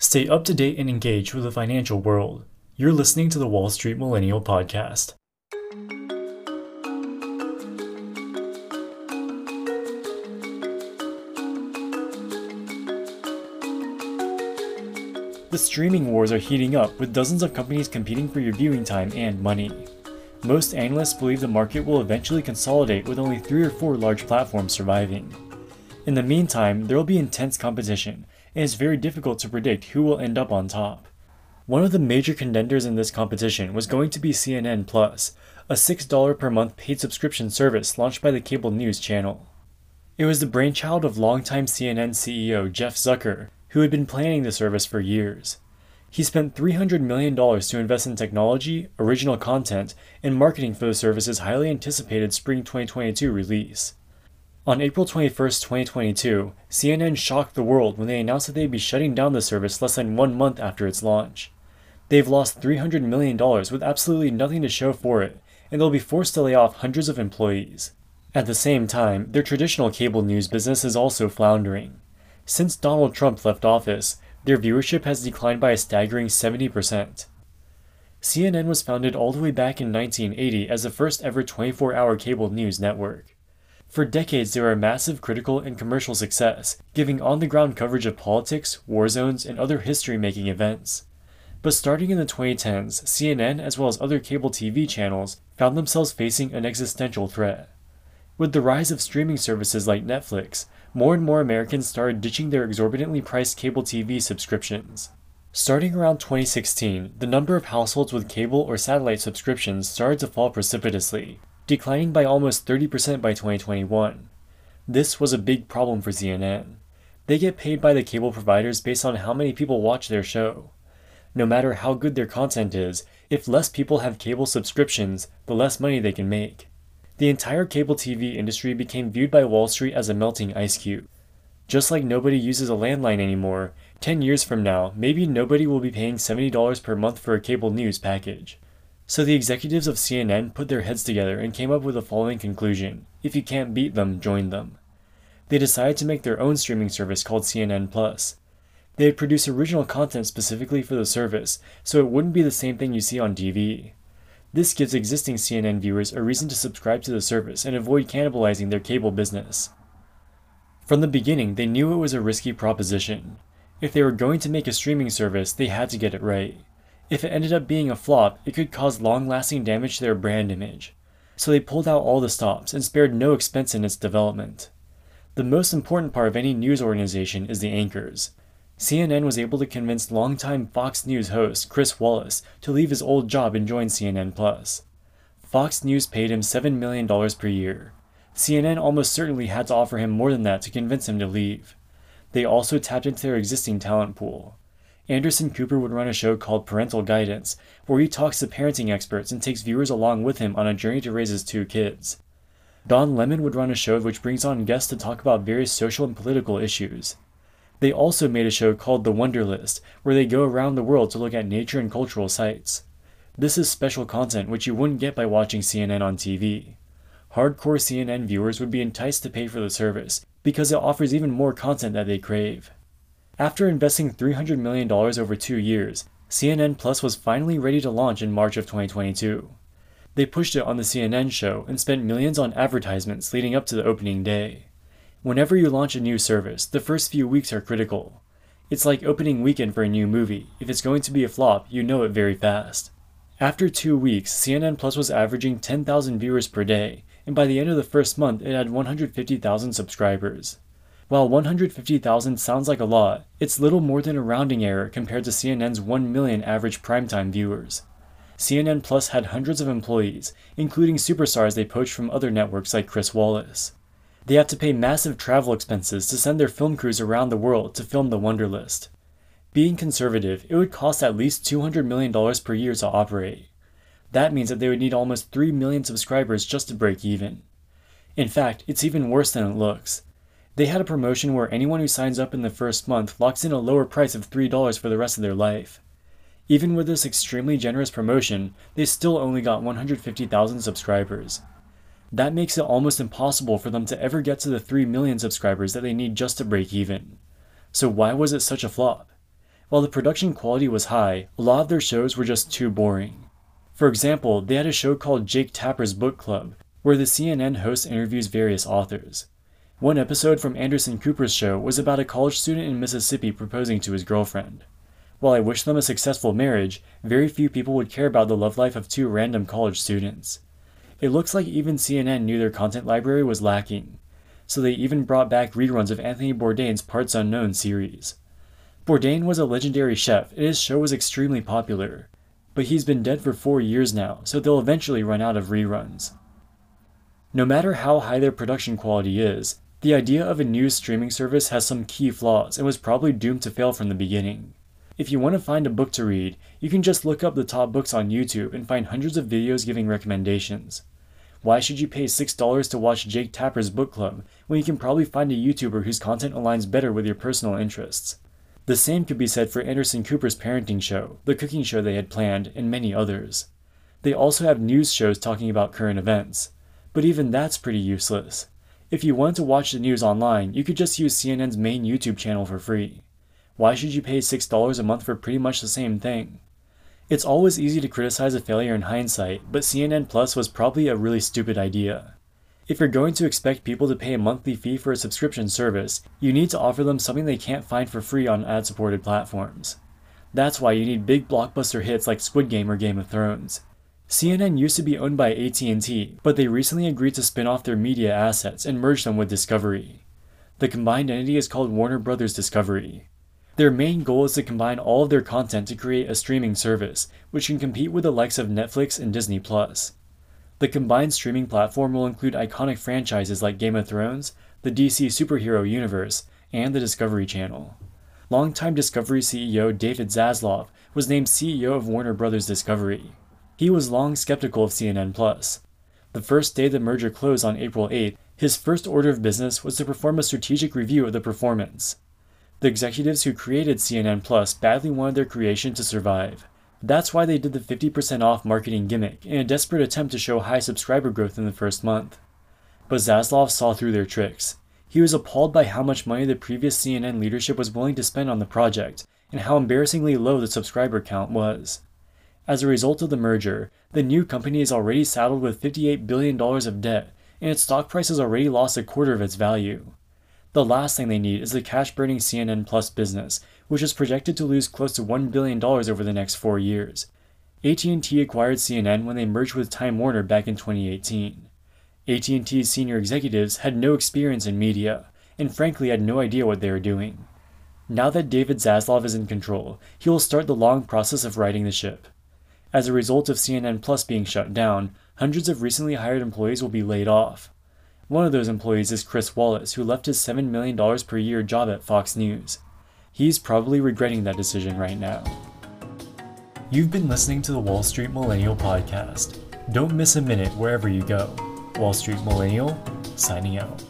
Stay up to date and engage with the financial world. You're listening to the Wall Street Millennial Podcast. The streaming wars are heating up with dozens of companies competing for your viewing time and money. Most analysts believe the market will eventually consolidate with only three or four large platforms surviving. In the meantime, there will be intense competition, and it's very difficult to predict who will end up on top. One of the major contenders in this competition was going to be CNN Plus, a $6 per month paid subscription service launched by the cable news channel. It was the brainchild of longtime CNN CEO Jeff Zucker, who had been planning the service for years. He spent $300 million to invest in technology, original content, and marketing for the service's highly anticipated spring 2022 release. On April 21, 2022, CNN shocked the world when they announced that they'd be shutting down the service less than one month after its launch. They've lost $300 million with absolutely nothing to show for it, and they'll be forced to lay off hundreds of employees. At the same time, their traditional cable news business is also floundering. Since Donald Trump left office, their viewership has declined by a staggering 70%. CNN was founded all the way back in 1980 as the first ever 24 hour cable news network. For decades, they were a massive critical and commercial success, giving on the ground coverage of politics, war zones, and other history making events. But starting in the 2010s, CNN, as well as other cable TV channels, found themselves facing an existential threat. With the rise of streaming services like Netflix, more and more Americans started ditching their exorbitantly priced cable TV subscriptions. Starting around 2016, the number of households with cable or satellite subscriptions started to fall precipitously, declining by almost 30% by 2021. This was a big problem for CNN. They get paid by the cable providers based on how many people watch their show. No matter how good their content is, if less people have cable subscriptions, the less money they can make the entire cable TV industry became viewed by Wall Street as a melting ice cube. Just like nobody uses a landline anymore, 10 years from now, maybe nobody will be paying $70 per month for a cable news package. So the executives of CNN put their heads together and came up with the following conclusion if you can't beat them, join them. They decided to make their own streaming service called CNN Plus. They'd produce original content specifically for the service, so it wouldn't be the same thing you see on TV. This gives existing CNN viewers a reason to subscribe to the service and avoid cannibalizing their cable business. From the beginning, they knew it was a risky proposition. If they were going to make a streaming service, they had to get it right. If it ended up being a flop, it could cause long lasting damage to their brand image. So they pulled out all the stops and spared no expense in its development. The most important part of any news organization is the anchors. CNN was able to convince longtime Fox News host Chris Wallace to leave his old job and join CNN Plus. Fox News paid him $7 million per year. CNN almost certainly had to offer him more than that to convince him to leave. They also tapped into their existing talent pool. Anderson Cooper would run a show called Parental Guidance, where he talks to parenting experts and takes viewers along with him on a journey to raise his two kids. Don Lemon would run a show which brings on guests to talk about various social and political issues. They also made a show called The Wonderlist, where they go around the world to look at nature and cultural sites. This is special content which you wouldn't get by watching CNN on TV. Hardcore CNN viewers would be enticed to pay for the service because it offers even more content that they crave. After investing $300 million over two years, CNN Plus was finally ready to launch in March of 2022. They pushed it on the CNN show and spent millions on advertisements leading up to the opening day. Whenever you launch a new service, the first few weeks are critical. It's like opening weekend for a new movie. If it's going to be a flop, you know it very fast. After two weeks, CNN Plus was averaging 10,000 viewers per day, and by the end of the first month, it had 150,000 subscribers. While 150,000 sounds like a lot, it's little more than a rounding error compared to CNN's 1 million average primetime viewers. CNN Plus had hundreds of employees, including superstars they poached from other networks like Chris Wallace. They have to pay massive travel expenses to send their film crews around the world to film the Wonderlist. Being conservative, it would cost at least $200 million per year to operate. That means that they would need almost 3 million subscribers just to break even. In fact, it's even worse than it looks. They had a promotion where anyone who signs up in the first month locks in a lower price of $3 for the rest of their life. Even with this extremely generous promotion, they still only got 150,000 subscribers. That makes it almost impossible for them to ever get to the 3 million subscribers that they need just to break even. So why was it such a flop? While the production quality was high, a lot of their shows were just too boring. For example, they had a show called Jake Tapper's Book Club, where the CNN host interviews various authors. One episode from Anderson Cooper's show was about a college student in Mississippi proposing to his girlfriend. While I wish them a successful marriage, very few people would care about the love life of two random college students. It looks like even CNN knew their content library was lacking, so they even brought back reruns of Anthony Bourdain's Parts Unknown series. Bourdain was a legendary chef, and his show was extremely popular, but he's been dead for four years now, so they'll eventually run out of reruns. No matter how high their production quality is, the idea of a news streaming service has some key flaws and was probably doomed to fail from the beginning. If you want to find a book to read, you can just look up the top books on YouTube and find hundreds of videos giving recommendations. Why should you pay $6 to watch Jake Tapper's book club when you can probably find a YouTuber whose content aligns better with your personal interests? The same could be said for Anderson Cooper's parenting show, the cooking show they had planned, and many others. They also have news shows talking about current events, but even that's pretty useless. If you wanted to watch the news online, you could just use CNN's main YouTube channel for free. Why should you pay $6 a month for pretty much the same thing? It's always easy to criticize a failure in hindsight, but CNN Plus was probably a really stupid idea. If you're going to expect people to pay a monthly fee for a subscription service, you need to offer them something they can't find for free on ad supported platforms. That's why you need big blockbuster hits like Squid Game or Game of Thrones. CNN used to be owned by AT&T, but they recently agreed to spin off their media assets and merge them with Discovery. The combined entity is called Warner Brothers Discovery. Their main goal is to combine all of their content to create a streaming service, which can compete with the likes of Netflix and Disney. The combined streaming platform will include iconic franchises like Game of Thrones, the DC superhero universe, and the Discovery Channel. Longtime Discovery CEO David Zaslav was named CEO of Warner Brothers Discovery. He was long skeptical of CNN Plus. The first day the merger closed on April 8th, his first order of business was to perform a strategic review of the performance. The executives who created CNN Plus badly wanted their creation to survive. That's why they did the 50% off marketing gimmick in a desperate attempt to show high subscriber growth in the first month. But Zaslav saw through their tricks. He was appalled by how much money the previous CNN leadership was willing to spend on the project, and how embarrassingly low the subscriber count was. As a result of the merger, the new company is already saddled with $58 billion of debt, and its stock price has already lost a quarter of its value. The last thing they need is the cash burning CNN Plus business, which is projected to lose close to $1 billion over the next four years. AT&T acquired CNN when they merged with Time Warner back in 2018. AT&T's senior executives had no experience in media, and frankly had no idea what they were doing. Now that David Zaslav is in control, he will start the long process of righting the ship. As a result of CNN Plus being shut down, hundreds of recently hired employees will be laid off. One of those employees is Chris Wallace, who left his $7 million per year job at Fox News. He's probably regretting that decision right now. You've been listening to the Wall Street Millennial Podcast. Don't miss a minute wherever you go. Wall Street Millennial, signing out.